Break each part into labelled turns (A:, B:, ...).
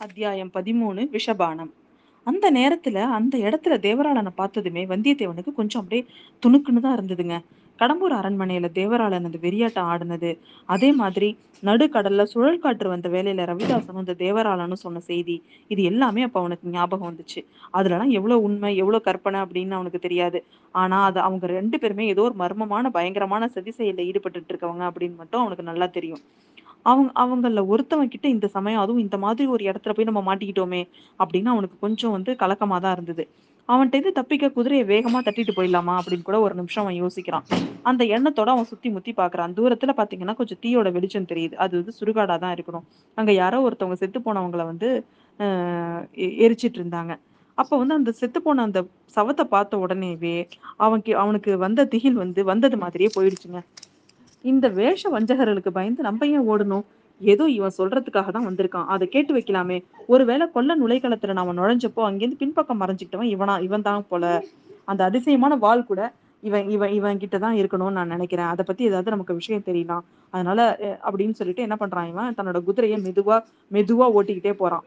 A: அத்தியாயம் பதிமூணு விஷபானம். அந்த நேரத்துல அந்த இடத்துல தேவராளனை பார்த்ததுமே வந்தியத்தேவனுக்கு கொஞ்சம் அப்படியே துணுக்குன்னு தான் இருந்ததுங்க. கடம்பூர் அரண்மனையில தேவராளன் அந்த வெறியாட்டம் ஆடினது. அதே மாதிரி நடுக்கடல்ல சுழல் காற்று வந்த வேலையில ரவிதாசனும் இந்த தேவராளனும் சொன்ன செய்தி இது எல்லாமே அப்ப அவனுக்கு ஞாபகம் வந்துச்சு. அதுலலாம் எவ்வளவு உண்மை எவ்வளவு கற்பனை அப்படின்னு அவனுக்கு தெரியாது. ஆனா அது அவங்க ரெண்டு பேருமே ஏதோ ஒரு மர்மமான பயங்கரமான சதி செயல ஈடுபட்டுட்டு இருக்கவங்க அப்படின்னு மட்டும் அவனுக்கு நல்லா தெரியும். அவங்க அவங்கள ஒருத்தவன் கிட்ட இந்த சமயம் அதுவும் இந்த மாதிரி ஒரு இடத்துல போய் நம்ம மாட்டிக்கிட்டோமே அப்படின்னு அவனுக்கு கொஞ்சம் வந்து கலக்கமா தான் இருந்தது. அவன்கிட்ட இருந்து தப்பிக்க குதிரையை வேகமா தட்டிட்டு போயிடலாமா அப்படின்னு கூட ஒரு நிமிஷம் அவன் யோசிக்கிறான். அந்த எண்ணத்தோட அவன் சுத்தி முத்தி பாக்குறான். தூரத்துல பாத்தீங்கன்னா கொஞ்சம் தீயோட வெளிச்சம் தெரியுது. அது வந்து சுடுகாடா தான் இருக்கணும். அங்க யாரோ ஒருத்தவங்க செத்து போனவங்கள வந்து ஆஹ் எரிச்சிட்டு இருந்தாங்க. அப்ப வந்து அந்த செத்து போன அந்த சவத்தை பார்த்த உடனேவே அவனுக்கு அவனுக்கு வந்த திகில் வந்து வந்தது மாதிரியே போயிடுச்சுங்க. இந்த வேஷ வஞ்சகர்களுக்கு பயந்து நம்ம ஏன் ஓடணும்? ஏதோ இவன் சொல்றதுக்காக தான் வந்திருக்கான். அதை கேட்டு வைக்கலாமே. ஒருவேளை கொல்ல நுழைக்களத்துல நாம நுழைஞ்சப்போ அங்கேருந்து பின்பக்கம் மறைஞ்சிக்கிட்டவன் இவனா இவன் தான் போல. அந்த அதிசயமான வாள் கூட இவன் இவன் இவன் கிட்ட தான் இருக்கணும்னு நான் நினைக்கிறேன். அதை பத்தி ஏதாவது நமக்கு விஷயம் தெரியலாம். அதனால அப்படின்னு சொல்லிட்டு என்ன பண்றான் இவன்? தன்னோட குதிரையை மெதுவா மெதுவா ஓட்டிக்கிட்டே போறான்.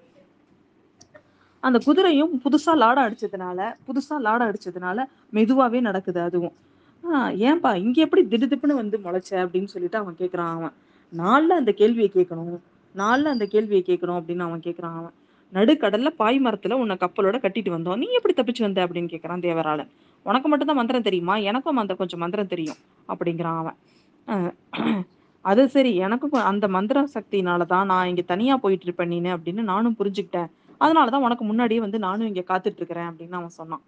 A: அந்த குதிரையும் புதுசா லாடம் அடிச்சதுனால புதுசா லாடம் அடிச்சதுனால மெதுவாவே நடக்குது அதுவும். ஏன்பா இங்க எப்படி திடுதிப்புன்னு வந்து முளைச்ச? அப்படின்னு சொல்லிட்டு அவன் கேக்குறான். அவன் நாளில் அந்த கேள்வியை கேட்கணும். நாளில் அந்த கேள்வியை கேட்கணும் அப்படின்னு அவன் கேட்குறான் அவன் நடுக்கடல்ல பாய் மரத்துல உன்னை கப்பலோட கட்டிட்டு வந்தோம். நீ எப்படி தப்பிச்சு வந்த? அப்படின்னு கேக்குறான் தேவராளன். உனக்கு மட்டும்தான் மந்திரம் தெரியுமா? எனக்கும் அந்த கொஞ்சம் மந்திரம் தெரியும் அப்படிங்கிறான் அவன். அது சரி எனக்கும் அந்த மந்திர சக்தினாலதான் நான் இங்க தனியா போயிட்டு இருப்பேன் நீனு அப்படின்னு நானும் புரிஞ்சுக்கிட்டேன். அதனாலதான் உனக்கு முன்னாடியே வந்து நானும் இங்க காத்துட்டு இருக்கிறேன் அப்படின்னு அவன் சொன்னான்.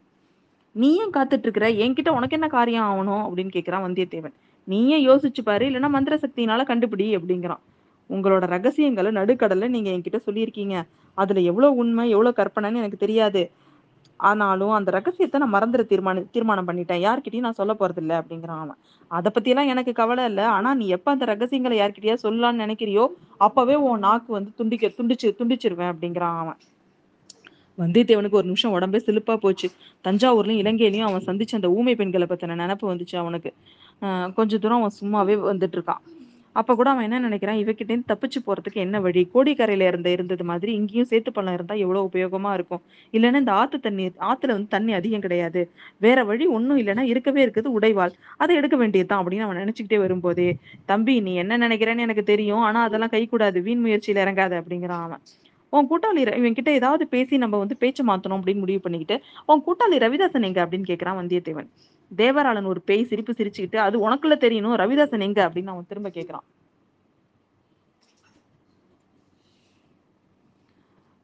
A: நீ ஏன் காத்துட்டு இருக்கிற என்கிட்ட உனக்கு என்ன காரியம் ஆகணும்? அப்படின்னு கேட்கிறான் வந்தியத்தேவன். நீயே யோசிச்சு பாரு இல்லைன்னா மந்திர சக்தினால கண்டுபிடி அப்படிங்கிறான். உங்களோட ரகசியங்களை நடுக்கடல நீங்க என்கிட்ட சொல்லியிருக்கீங்க. அதுல எவ்வளவு உண்மை எவ்வளவு கற்பனைன்னு எனக்கு தெரியாது. ஆனாலும் அந்த ரகசியத்தை நான் மறந்துட தீர்மானம் தீர்மானம் பண்ணிட்டேன். யார்கிட்டயும் நான் சொல்ல போறது இல்லை அப்படிங்கிறான் அவன். அதை பத்தி எல்லாம் எனக்கு கவலை இல்லை. ஆனா நீ எப்ப அந்த ரகசியங்களை யார்கிட்டயா சொல்லலாம்னு நினைக்கிறியோ அப்பவே உன் நாக்கு வந்து துண்டிக்க துண்டிச்சு துண்டிச்சிருவேன் அப்படிங்கிறான் அவன். வந்தியத்தேவனுக்கு ஒரு நிமிஷம் உடம்பே சிலுப்பா போச்சு. தஞ்சாவூர்லயும் இலங்கையிலயும் அவன் சந்திச்ச அந்த ஊமை பெண்களை பத்தின நினப்பு வந்துச்சு அவனுக்கு. ஆஹ் கொஞ்ச தூரம் அவன் சும்மாவே வந்துட்டு இருக்கான் அப்ப கூட அவன் என்ன நினைக்கிறான்? இவகிட்டேருந்து தப்பிச்சு போறதுக்கு என்ன வழி? கோடிக்கரையில இருந்த இருந்தது மாதிரி இங்கேயும் சேத்து பள்ளம் இருந்தா எவ்வளவு உபயோகமா இருக்கும்? இல்லைன்னா இந்த ஆத்து தண்ணி ஆத்துல வந்து தண்ணி அதிகம் கிடையாது. வேற வழி ஒன்றும் இல்லைன்னா இருக்கவே இருக்குது உடைவாள். அதை எடுக்க வேண்டியதுதான் அப்படின்னு அவன் நினைச்சுக்கிட்டே வரும்போதே தம்பி நீ என்ன நினைக்கிறேன்னு எனக்கு தெரியும். ஆனா அதெல்லாம் கை கூடாது வீண் முயற்சியில இறங்காது. அப்படிங்கிறான் அவன். உன் கூட்டாளி இவன் கிட்ட ஏதாவது பேசி நம்ம வந்து பேச்சு மாத்தணும் அப்படின்னு முடிவு பண்ணிக்கிட்டு உன் கூட்டாளி ரவிதாசன் எங்க அப்படின்னு கேட்கிறான் வந்தியத்தேவன். தேவராளன் ஒரு பேய் சிரிப்பு சிரிச்சுக்கிட்டு அது உனக்குள்ள தெரியணும் ரவிதாசன் எங்க அப்படின்னு அவன் திரும்ப கேட்கிறான்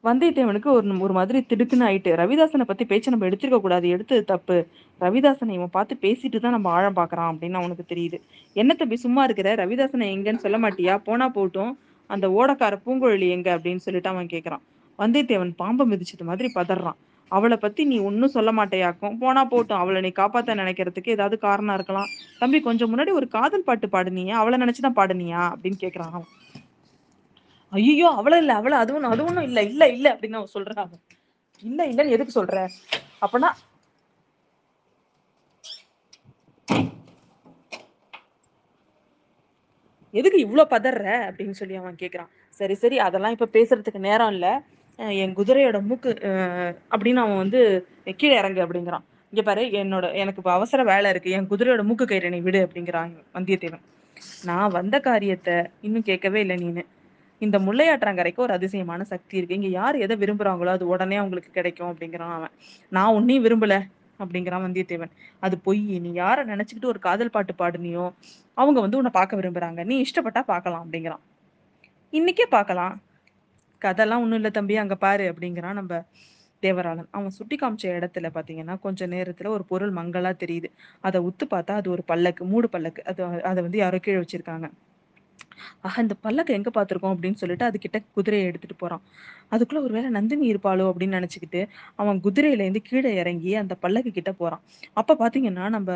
A: வந்தியத்தேவனுக்கு ஒரு ஒரு மாதிரி திடுக்குன்னு ஆயிட்டு ரவிதாசனை பத்தி பேச்சு நம்ம எடுத்திருக்க கூடாது எடுத்தது தப்பு. ரவிதாசனை இவன் பார்த்து பேசிட்டு தான் நம்ம ஆழம் பாக்குறான் அப்படின்னு அவனுக்கு தெரியுது. என்ன தம்பி சும்மா இருக்கிற? ரவிதாசனை எங்கன்னு சொல்ல மாட்டியா? போனா போட்டும். அந்த ஓடக்கார பூங்குழலி எங்க அப்படின்னு சொல்லிட்டு அவன் கேட்கறான் வந்தியத்தேவன் பாம்பை மிதிச்சது மாதிரி பதறான். அவளை பத்தி நீ ஒன்னும் சொல்ல மாட்டேயாக்கும். போனா போட்டும். அவளை நீ காப்பாத்த நினைக்கிறதுக்கு ஏதாவது காரணம் இருக்கலாம். தம்பி கொஞ்சம் முன்னாடி ஒரு காதல் பாட்டு பாடுனியா. அவளை நினைச்சுதான் பாடுனியா? அப்படின்னு கேக்குறான் அவன். ஐயோ அவள இல்ல அவள. அது ஒண்ணும் அது ஒண்ணும் இல்ல இல்ல இல்ல அப்படின்னு அவன் சொல்றான் இல்ல இல்லன்னு எதுக்கு சொல்ற? அப்பனா எதுக்கு இவ்வளோ பதற அப்படின்னு சொல்லி அவன் கேட்குறான் சரி சரி அதெல்லாம் இப்போ பேசுறதுக்கு நேரம் இல்லை. என் குதிரையோட மூக்கு அப்படின்னு அவன் வந்து கீழே இறங்கு அப்படிங்கிறான். இங்க பாரு என்னோட எனக்கு இப்போ அவசர வேலை இருக்கு. என் குதிரையோட மூக்கு கயிறு நீ விடு அப்படிங்கிறான் வந்தியத்தேவன். நான் வந்த காரியத்தை இன்னும் கேட்கவே இல்லை நீனு. இந்த முல்லையாற்றங்கரைக்கு ஒரு அதிசயமான சக்தி இருக்கு. இங்க யார் எதை விரும்புறாங்களோ அது உடனே அவங்களுக்கு கிடைக்கும் அப்படிங்கிறான் அவன். நான் உன்னையும் விரும்பல. அப்படிங்கிறான் வந்தியத்தேவன். அது பொய். நீ யார நினைச்சுக்கிட்டு ஒரு காதல் பாட்டு பாடுனியோ அவங்க வந்து உன்னை பார்க்க விரும்புறாங்க. நீ இஷ்டப்பட்டா பார்க்கலாம் அப்படிங்கிறான். இன்னைக்கே பார்க்கலாம். கதெல்லாம் ஒண்ணும் இல்ல தம்பி அங்க பாரு அப்படிங்கிறான் நம்ம தேவராளன். அவன் சுட்டி காமிச்ச இடத்துல பாத்தீங்கன்னா கொஞ்ச நேரத்துல ஒரு பொருள் மங்களா தெரியுது. அதை உத்து பார்த்தா அது ஒரு பல்லக்கு மூடு பல்லக்கு. அது அதை வந்து யாரோ கீழே வச்சிருக்காங்க. ஆஹ் இந்த பல்லக்க எங்க பார்த்துருக்கோம் அப்படின்னு சொல்லிட்டு அது கிட்ட குதிரையை எடுத்துட்டு போறான். அதுக்குள்ள ஒருவேளை நந்தினி இருப்பாளோ அப்படின்னு நினைச்சுக்கிட்டு அவன் குதிரையில இருந்து கீழே இறங்கி அந்த பல்லக்கு கிட்ட போறான். அப்ப பாத்தீங்கன்னா நம்ம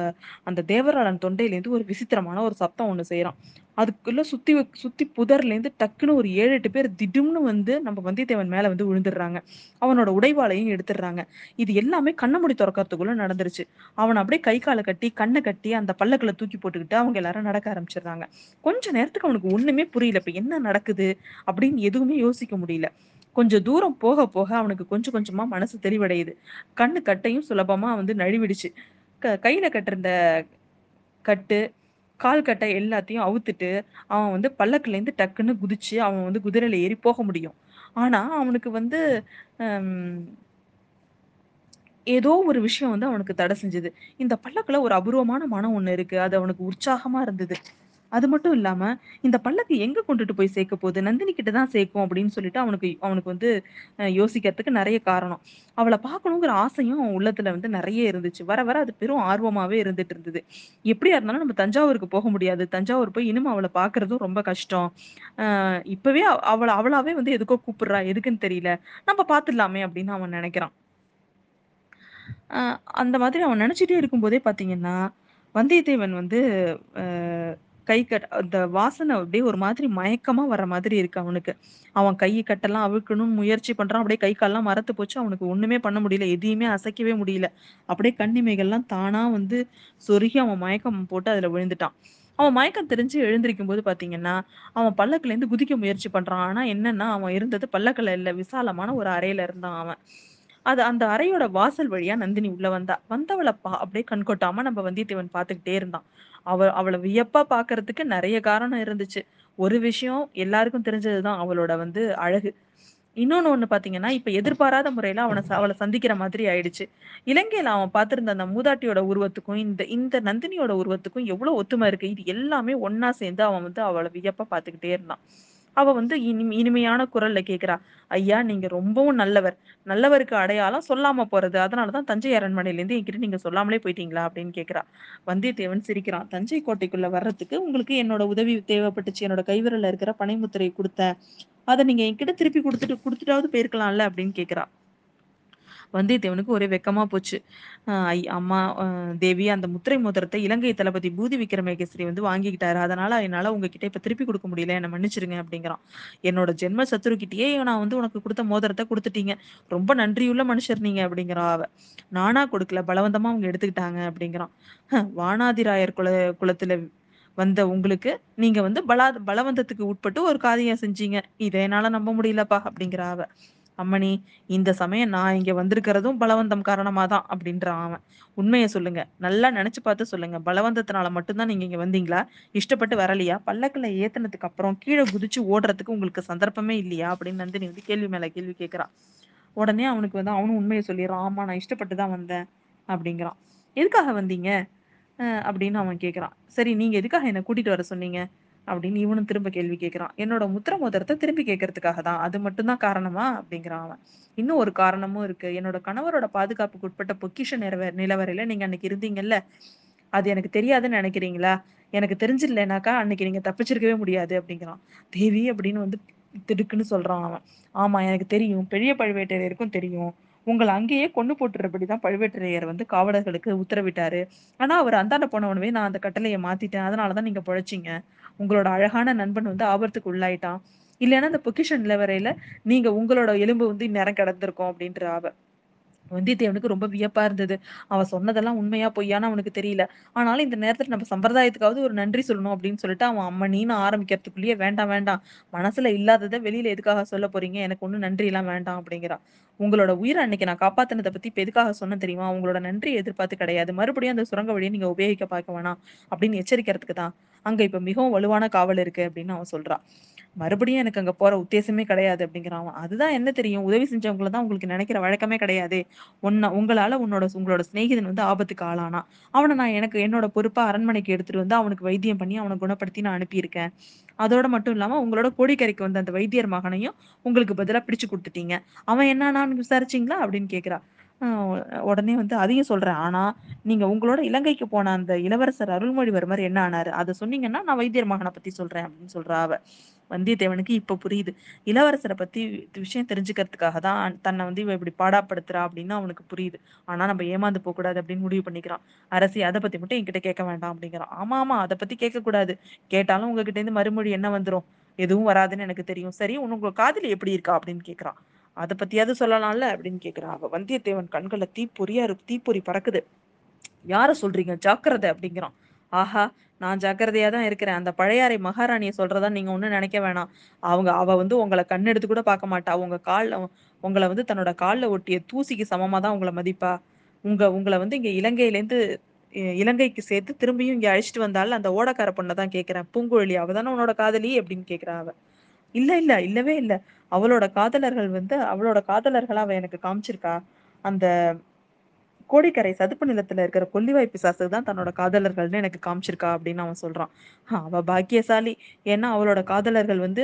A: அந்த தேவராளன் தொண்டையில இருந்து ஒரு விசித்திரமான ஒரு சத்தம் ஒண்ணு செய்யறான். அதுக்குள்ள சுத்தி சுத்தி புதர்ல இருந்து டக்குன்னு ஒரு ஏழு எட்டு பேர் திடும்னு வந்து நம்ம வந்தியத்தேவன் மேல வந்து விழுந்துடுறாங்க. அவனோட உடைவாளையும் எடுத்துடுறாங்க. இது எல்லாமே கண்ண முடி திறக்கறதுக்குள்ள நடந்துருச்சு. அவன் அப்படியே கை காலை கட்டி கண்ணை கட்டி அந்த பல்லக்குல தூக்கி போட்டுக்கிட்டு அவங்க எல்லாரும் நடக்க ஆரம்பிச்சிடுறாங்க. கொஞ்ச நேரத்துக்கு அவனுக்கு ஒண்ணுமே புரியல. இப்ப என்ன நடக்குது அப்படின்னு எதுவுமே யோசிக்க முடியல. கொஞ்சம் தூரம் போக போக அவனுக்கு கொஞ்சம் கொஞ்சமா மனசு தெளிவடையுது கண்ணு கட்டையும் சுலபமா வந்து நழுவிடுச்சு. க கையில கட்டிருந்த கட்டு கால் கட்டை எல்லாத்தையும் அவுத்துட்டு அவன் வந்து பல்லக்குலேருந்து டக்குன்னு குதிச்சு அவன் வந்து குதிரையில ஏறி போக முடியும். ஆனா அவனுக்கு வந்து ஹம், ஏதோ ஒரு விஷயம் வந்து அவனுக்கு தடை செஞ்சது. இந்த பல்லக்குல ஒரு அபூர்வமான மனம் ஒண்ணு இருக்கு. அது அவனுக்கு உற்சாகமா இருந்தது. அது மட்டும் இல்லாம இந்த பல்லக்கு எங்க கொண்டுட்டு போய் சேர்க்க போகுது? நந்தினி கிட்ட தான் சேர்க்கும் அப்படின்னு சொல்லிட்டு அவனுக்கு அவனுக்கு வந்து யோசிக்கிறதுக்கு நிறைய காரணம். அவளை பார்க்கணுங்கிற ஆசையும் அவன் உள்ளத்துல வந்து நிறைய இருந்துச்சு. வர வர அது பெரும் ஆர்வமாவே இருந்துட்டு இருந்தது. எப்படியா இருந்தாலும் நம்ம தஞ்சாவூருக்கு போக முடியாது. தஞ்சாவூர் போய் இனிமே அவளை பார்க்கறதும் ரொம்ப கஷ்டம். ஆஹ் இப்பவே அவள அவளாவே வந்து எதுக்கோ கூப்பிடுறா? எதுக்குன்னு தெரியல. நம்ம பார்த்துடலாமே அப்படின்னு அவன் நினைக்கிறான். அந்த மாதிரி அவன் நினைச்சிட்டே இருக்கும்போதே பாத்தீங்கன்னா வந்தியத்தேவன் வந்து ஆஹ் கை கட் அந்த வாசனை அப்படியே ஒரு மாதிரி மயக்கமா வர மாதிரி இருக்கு அவனுக்கு. அவன் கை கட்டெல்லாம் அவிழ்க்கணும்னு முயற்சி பண்றான். அப்படியே கை கால்லாம் மரத்து போச்சு. அவனுக்கு ஒண்ணுமே பண்ண முடியல. எதையுமே அசைக்கவே முடியல. அப்படியே கண்ணிமைகள்லாம் தானா வந்து சொருகி அவன் மயக்கம் போட்டு அதுல விழுந்துட்டான். அவன் மயக்கம் தெரிஞ்சு எழுந்திருக்கும் போது பாத்தீங்கன்னா அவன் பல்லக்குல இருந்து குதிக்க முயற்சி பண்றான். ஆனா என்னன்னா அவன் இருந்தது பல்லக்கல இல்ல. விசாலமான ஒரு அறையில இருந்தான் அவன். அது அந்த அறையோட வாசல் வழியா நந்தினி உள்ள வந்தா. வந்தவளை பா அப்படியே கண்கொட்டாம நம்ம வந்தியத்தேவன் பாத்துக்கிட்டே இருந்தான். அவ அவளை வியப்பா பாக்குறதுக்கு நிறைய காரணம் இருந்துச்சு. ஒரு விஷயம் எல்லாருக்கும் தெரிஞ்சதுதான் அவளோட வந்து அழகு. இன்னொன்னு ஒண்ணு பாத்தீங்கன்னா இப்ப எதிர்பாராத முறையில அவனை அவளை சந்திக்கிற மாதிரி ஆயிடுச்சு. இலங்கையில அவன் பார்த்திருந்த அந்த மூதாட்டியோட உருவத்துக்கும் இந்த இந்த நந்தினியோட உருவத்துக்கும் எவ்வளவு ஒத்துமை இருக்கு. இது எல்லாமே ஒன்னா சேர்ந்து அவன் வந்து அவளை வியப்பா பாத்துக்கிட்டே இருந்தான். அவ வந்து இனி இனிமையான குரல்ல கேக்குறா ஐயா நீங்க ரொம்பவும் நல்லவர். நல்லவருக்கு அடையாளம் சொல்லாம போறது. அதனாலதான் தஞ்சை அரண்மனையில இருந்து என்கிட்ட நீங்க சொல்லாமலே போயிட்டீங்களா? அப்படின்னு கேக்குறா. வந்தியத்தேவன் சிரிக்கிறான். தஞ்சை கோட்டைக்குள்ள வர்றதுக்கு உங்களுக்கு என்னோட உதவி தேவைப்பட்டுச்சு. என்னோட கைவிரல்ல இருக்கிற பனைமுத்திரையை கொடுத்தேன். அதை நீங்க என்கிட்ட திருப்பி கொடுத்துட்டு கொடுத்துட்டாவது போயிருக்கலாம்ல? அப்படின்னு கேக்குறா. வந்தியத்தேவனுக்கு ஒரே வெக்கமா போச்சு. அம்மா தேவி அந்த முத்திரை மோதிரத்தை இலங்கை தளபதி பூதி விக்ரமகேசரி வந்து வாங்கிக்கிட்டாரு. அதனால என்னால உங்ககிட்ட இப்ப திருப்பி கொடுக்க முடியல. என்ன மன்னிச்சிருங்க அப்படிங்கிறான். என்னோட ஜென்ம சத்துருக்கிட்டயே நான் வந்து உனக்கு கொடுத்த மோதிரத்தை கொடுத்துட்டீங்க. ரொம்ப நன்றியுள்ள மனுஷர் நீங்க அப்படிங்கிறா அவ. நானா கொடுக்கல. பலவந்தமா அவங்க எடுத்துக்கிட்டாங்க அப்படிங்கிறான். வானாதிராயர் குல குலத்துல வந்த உங்களுக்கு நீங்க வந்து பலா பலவந்தத்துக்கு உட்பட்டு ஒரு காரியம் செஞ்சீங்க. இதை என்னால நம்ப முடியலப்பா அப்படிங்கிற அவ. அம்மணி இந்த சமயம் நான் இங்க வந்திருக்கிறதும் பலவந்தம் காரணமா தான் அப்படின்றான் அவன். உண்மையை சொல்லுங்க. நல்லா நினைச்சு பார்த்து சொல்லுங்க. பலவந்தத்தினால மட்டும்தான் நீங்க இங்க வந்தீங்களா? இஷ்டப்பட்டு வரலையா? பல்லக்கில் ஏத்துனதுக்கு அப்புறம் கீழே குதிச்சு ஓடுறதுக்கு உங்களுக்கு சந்தர்ப்பமே இல்லையா? அப்படின்னு நந்தினி வந்து கேள்வி மேல கேள்வி கேட்கறான் உடனே அவனுக்கு வந்து அவனும் உண்மையை சொல்லிடுறான். ஆமா நான் இஷ்டப்பட்டு தான் வந்தேன் அப்படிங்கிறான். எதுக்காக வந்தீங்க? அப்படின்னு அவன் கேட்குறான். சரி நீங்க எதுக்காக என்னை கூட்டிட்டு வர சொன்னீங்க? அப்படின்னு இவனும் திரும்ப கேள்வி கேட்கறான் என்னோட முத்திர மோதிரத்தை திரும்பி கேட்கறதுக்காக தான். அது மட்டும்தான் காரணமா? அப்படிங்கிறான் அவன். இன்னும் ஒரு காரணமும் இருக்கு. என்னோட கணவரோட பாதுகாப்புக்கு உட்பட்ட பொக்கிஷ நிலவ நிலவரையில நீங்க அன்னைக்கு இருந்தீங்கல்ல? அது எனக்கு தெரியாதுன்னு நினைக்கிறீங்களா? எனக்கு தெரிஞ்சிடலனாக்கா அன்னைக்கு நீங்க தப்பிச்சிருக்கவே முடியாது அப்படிங்கிறான். தேவி அப்படின்னு வந்து திடுக்குன்னு சொல்றான் அவன். ஆமா எனக்கு தெரியும். பெரிய பழுவேட்டரையருக்கும் தெரியும். உங்களை அங்கேயே கொண்டு போட்டுறபடிதான் பழுவேட்டரையர் வந்து காவலர்களுக்கு உத்தரவிட்டாரு. ஆனா அவர் அந்தாண்ட போனவனவே நான் அந்த கட்டளையை மாத்திட்டேன். அதனாலதான் நீங்க பொழைச்சீங்க. உங்களோட அழகான நண்பன் வந்து ஆபத்துக்கு உள்ளாயிட்டான். இல்லைன்னா அந்த பொக்கிஷன் நிலவரையில நீங்க உங்களோட எலும்பு வந்து இந்நேரம் கிடந்திருக்கும் அப்படின்ற அவ. வந்தியத்தேவனுக்கு ரொம்ப வியப்பா இருந்தது. அவ சொன்னதெல்லாம் உண்மையா பொய்யான்னு அவனுக்கு தெரியல. ஆனாலும் இந்த நேரத்துல நம்ம சம்பிரதாயத்துக்காவது ஒரு நன்றி சொல்லணும் அப்படின்னு சொல்லிட்டு அவன் அம்மனின்னு ஆரம்பிக்கிறதுக்குள்ளேயே வேண்டாம் வேண்டாம். மனசுல இல்லாததை வெளியில எதுக்காக சொல்ல போறீங்க? எனக்கு ஒண்ணு நன்றி எல்லாம் வேண்டாம் அப்படிங்கிறான் உங்களோட உயிரை அன்னைக்கு நான் காப்பாத்தினதை பத்தி இப்ப எதுக்காக சொன்ன தெரியுமா? உங்களோட நன்றி எதிர்பார்த்து கிடையாது. மறுபடியும் அந்த சுரங்க வழியை நீங்க உபயோகிக்க பார்க்க வேணாம் அப்படின்னு எச்சரிக்கிறதுக்கு தான். அங்க இப்ப மிகவும் வலுவான காவல் இருக்கு அப்படின்னு அவன் சொல்றான். மறுபடியும் எனக்கு அங்க போற உத்தேசமே கிடையாது அப்படிங்கிறான் அவன். அதுதான் என்ன தெரியும்? உதவி செஞ்சவங்கள தான் உங்களுக்கு நினைக்கிற வழக்கமே கிடையாது. உன்ன உங்களால உன்னோட உங்களோட சிநேகிதன் வந்து ஆபத்துக்கு ஆளானான். அவனை நான் எனக்கு என்னோட பொறுப்பா அரண்மனைக்கு எடுத்துட்டு வந்து அவனுக்கு வைத்தியம் பண்ணி அவனை குணப்படுத்தி நான் அனுப்பியிருக்கேன். அதோட மட்டும் இல்லாம உங்களோட கோடிக்கரைக்கு வந்த அந்த வைத்தியர் மகனையும் உங்களுக்கு பதிலா பிடிச்சு கொடுத்துட்டீங்க. அவன் என்னன்னு விசாரிச்சீங்களா அப்படின்னு கேக்குறா. உடனே வந்து அதையும் சொல்றேன். ஆனா நீங்க உங்களோட இலங்கைக்கு போன அந்த இளவரசர் அருள்மொழிவர்மர் என்ன ஆனாரு? அதை சொன்னீங்கன்னா நான் வைத்தியர் மகனை பத்தி சொல்றேன் அப்படின்னு சொல்றா அவ வந்தியத்தேவனுக்கு இப்ப புரியுது. இளவரசரை பத்தி விஷயம் தெரிஞ்சுக்கிறதுக்காக தான் தன்னை வந்து இவ இப்படி பாடாப்படுத்துறா அப்படின்னு அவனுக்கு புரியுது. ஆனா நம்ம ஏமாந்து போக கூடாது அப்படின்னு முடிவு பண்ணிக்கிறான். அரசி அதை பத்தி மட்டும் என்கிட்ட கேட்க வேண்டாம் அப்படிங்கிறான். ஆமா ஆமா அதை பத்தி கேட்க கூடாது கேட்டாலும் உங்ககிட்ட இருந்து மறுமொழி என்ன வந்துரும்? எதுவும் வராதுன்னு எனக்கு தெரியும். சரி உங்க காதலி எப்படி இருக்கா அப்படின்னு கேக்குறான் அதை பத்தியாவது சொல்லலாம்ல அப்படின்னு கேக்குறான் அவ வந்தியத்தேவன் கண்கள தீப்பொறியா இரு- தீப்பொறி பறக்குது யார சொல்றீங்க ஜாக்கிரதை அப்படிங்கிறான் ஆஹா! நான் ஜாக்கிரதையா தான் இருக்கிறேன். அந்த பழையாறை மகாராணிய சொல்றதா நீங்க ஒண்ணு நினைக்க வேணாம். அவங்க அவ வந்து உங்களை கண்ணெடுத்து கூட பார்க்க மாட்டா. உங்க கால்ல உங்களை வந்து தன்னோட கால்ல ஒட்டிய தூசிக்கு சமமா தான் உங்கள மதிப்பா. உங்க உங்களை வந்து இங்க இலங்கையிலேருந்து இருந்து இலங்கைக்கு சேர்த்து திரும்பியும் இங்க அழைச்சிட்டு வந்தால்ல, அந்த ஓடக்கார பொண்ணை தான் கேட்கிறேன். பூங்குழலி அவ தானே உன்னோட காதலி? அப்படின்னு கேட்கிறா அவ. இல்ல, இல்ல. இல்லவே இல்ல. அவளோட காதலர்கள் வந்து அவளோட காதலர்களா அவ எனக்கு காமிச்சிருக்கா. அந்த கோடிக்கரை சதுப்பு நிலத்துல இருக்கிற கொல்லிவாய் பிசாசு தான் தன்னோட காதலர்கள்னு எனக்கு காமிச்சிருக்கா அப்படின்னு அவன் சொல்றான். அவ பாக்கியசாலி. ஏன்னா அவளோட காதலர்கள் வந்து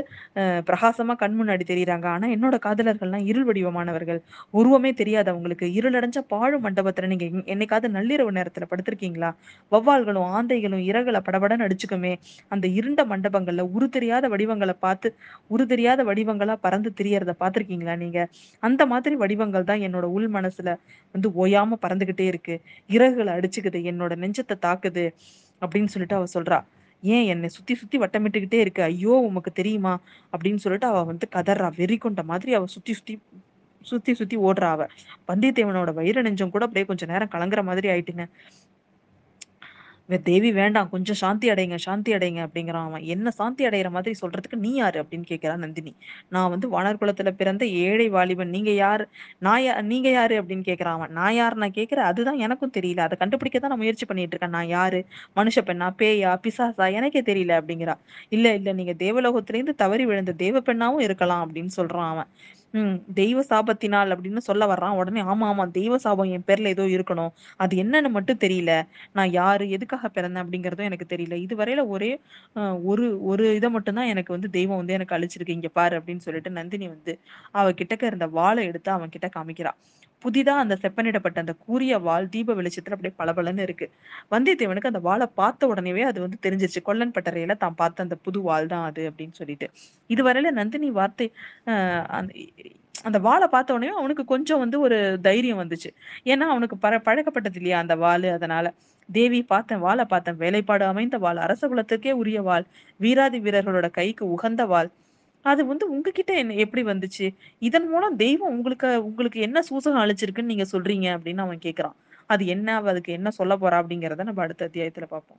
A: பிரகாசமா கண் முன்னாடி தெரியுறாங்க ஆனா என்னோட காதலர்கள்லாம் இருள் வடிவமானவர்கள். உருவமே தெரியாது அவங்களுக்கு. இருளடைஞ்ச பாழும் மண்டபத்துல நீங்க என்னைக்காவது நள்ளிரவு நேரத்துல படுத்திருக்கீங்களா? வௌவால்களும், ஆந்தைகளும் இறகுல படபடன்னு அடிச்சுக்குமே. அந்த இருண்ட மண்டபங்கள்ல உரு தெரியாத வடிவங்களை பார்த்து, உரு தெரியாத வடிவங்களா பறந்து தெரியறத பார்த்துருக்கீங்களா நீங்க? அந்த மாதிரி வடிவங்கள் தான் என்னோட உள் மனசுல வந்து ஓயாம நடந்துகிட்டே இருக்கு. இறகுகளை அடிச்சுக்குது. என்னோட நெஞ்சத்தை தாக்குது. அப்படின்னு சொல்லிட்டு அவ சொல்றா. ஏன் என்னை சுத்தி சுத்தி வட்டமிட்டுக்கிட்டே இருக்கு. ஐயோ! உமக்கு தெரியுமா? அப்படின்னு சொல்லிட்டு அவ வந்து கதறா வெறி கொண்ட மாதிரி அவ சுத்தி சுத்தி சுத்தி சுத்தி ஓடுறா அவ. வந்தியத்தேவனோட வயிறு நெஞ்சம் கூட அப்படியே கொஞ்ச நேரம் கலங்குற மாதிரி ஆயிட்டுங்க. "தேவி வேண்டாம். கொஞ்சம் சாந்தி அடைங்க, சாந்தி அடைங்க" அப்படிங்கிறான் அவன். "என்ன சாந்தி அடையிற மாதிரி சொல்றதுக்கு நீ யாரு?" அப்படின்னு கேட்கிறா நந்தினி. "நான் வந்து வாணர் குலத்துல பிறந்த ஏழை வாலிபன். நீங்க யாரு? நான் யா நீங்க யாரு?" அப்படின்னு கேட்கிறான் அவன். நான் யாரு நான் கேட்கிற அதுதான் எனக்கும் தெரியல. அத கண்டுபிடிக்க தான் நான் முயற்சி பண்ணிட்டு இருக்கேன். நான் யாரு? மனுஷ பெண்ணா? பேயா? பிசாசா? எனக்கே தெரியல அப்படிங்கிறா. "இல்ல, இல்ல. நீங்க தேவலோகத்திலேருந்து தவறி விழுந்த தேவ பெண்ணாவும் இருக்கலாம்" அப்படின்னு சொல்றான் அவன். ம். தெய்வ சாபத்தினால் அப்படின்னு சொல்ல வர்றான். உடனே ஆமா, ஆமா. தெய்வ சாபம் என் பேர்ல ஏதோ இருக்கணும். அது என்னன்னு மட்டும் தெரியல. நான் யாரு? எதுக்காக பிறந்தேன்? அப்படிங்கிறதும் எனக்கு தெரியல. இதுவரையில ஒரே அ ஒரு ஒரு இத மட்டும் தான் எனக்கு வந்து தெய்வம் வந்து எனக்கு அளிச்சிருக்கு. இங்க பாரு அப்படின்னு சொல்லிட்டு நந்தினி வந்து அவ கிட்டக்க இருந்த வாள எடுத்து அவன் கிட்ட காமிக்கிறா. புதிதா அந்த செப்பனிடப்பட்ட அந்த கூரிய வாள் தீப வெளிச்சத்துல அப்படியே பளபளன்னு இருக்கு. வந்தியத்தேவனுக்கு அந்த வாள பார்த்த உடனேவே அது வந்து தெரிஞ்சிருச்சு. கொல்லன் பட்டறையில தான் பார்த்த அந்த புது வாள் தான் அது அப்படின்னு சொல்லிட்டு. இதுவரையில நந்தினி வார்த்தை அந்த அந்த பார்த்த உடனே அவனுக்கு கொஞ்சம் வந்து ஒரு தைரியம் வந்துச்சு. ஏன்னா அவனுக்கு பர பழக்கப்பட்டது இல்லையா அந்த வாள் அதனால. "தேவி பார்த்தேன், வாழை பார்த்தேன். வேலைப்பாடு அமைந்த வாள். அரச குலத்துக்கே உரிய வாள். வீராதி வீரர்களோட கைக்கு உகந்த வாள். அது வந்து உங்ககிட்ட என்ன எப்படி வந்துச்சு? இதன் மூலம் தெய்வம் உங்களுக்கு உங்களுக்கு என்ன சூசகம் அளிச்சிருக்குன்னு நீங்க சொல்றீங்க?" அப்படின்னு அவன் கேட்கிறான். அது என்ன? அவ அதுக்கு என்ன சொல்லப் போறா? அப்படிங்கிறத நம்ம அடுத்த அத்தியாயத்துல பார்ப்போம்.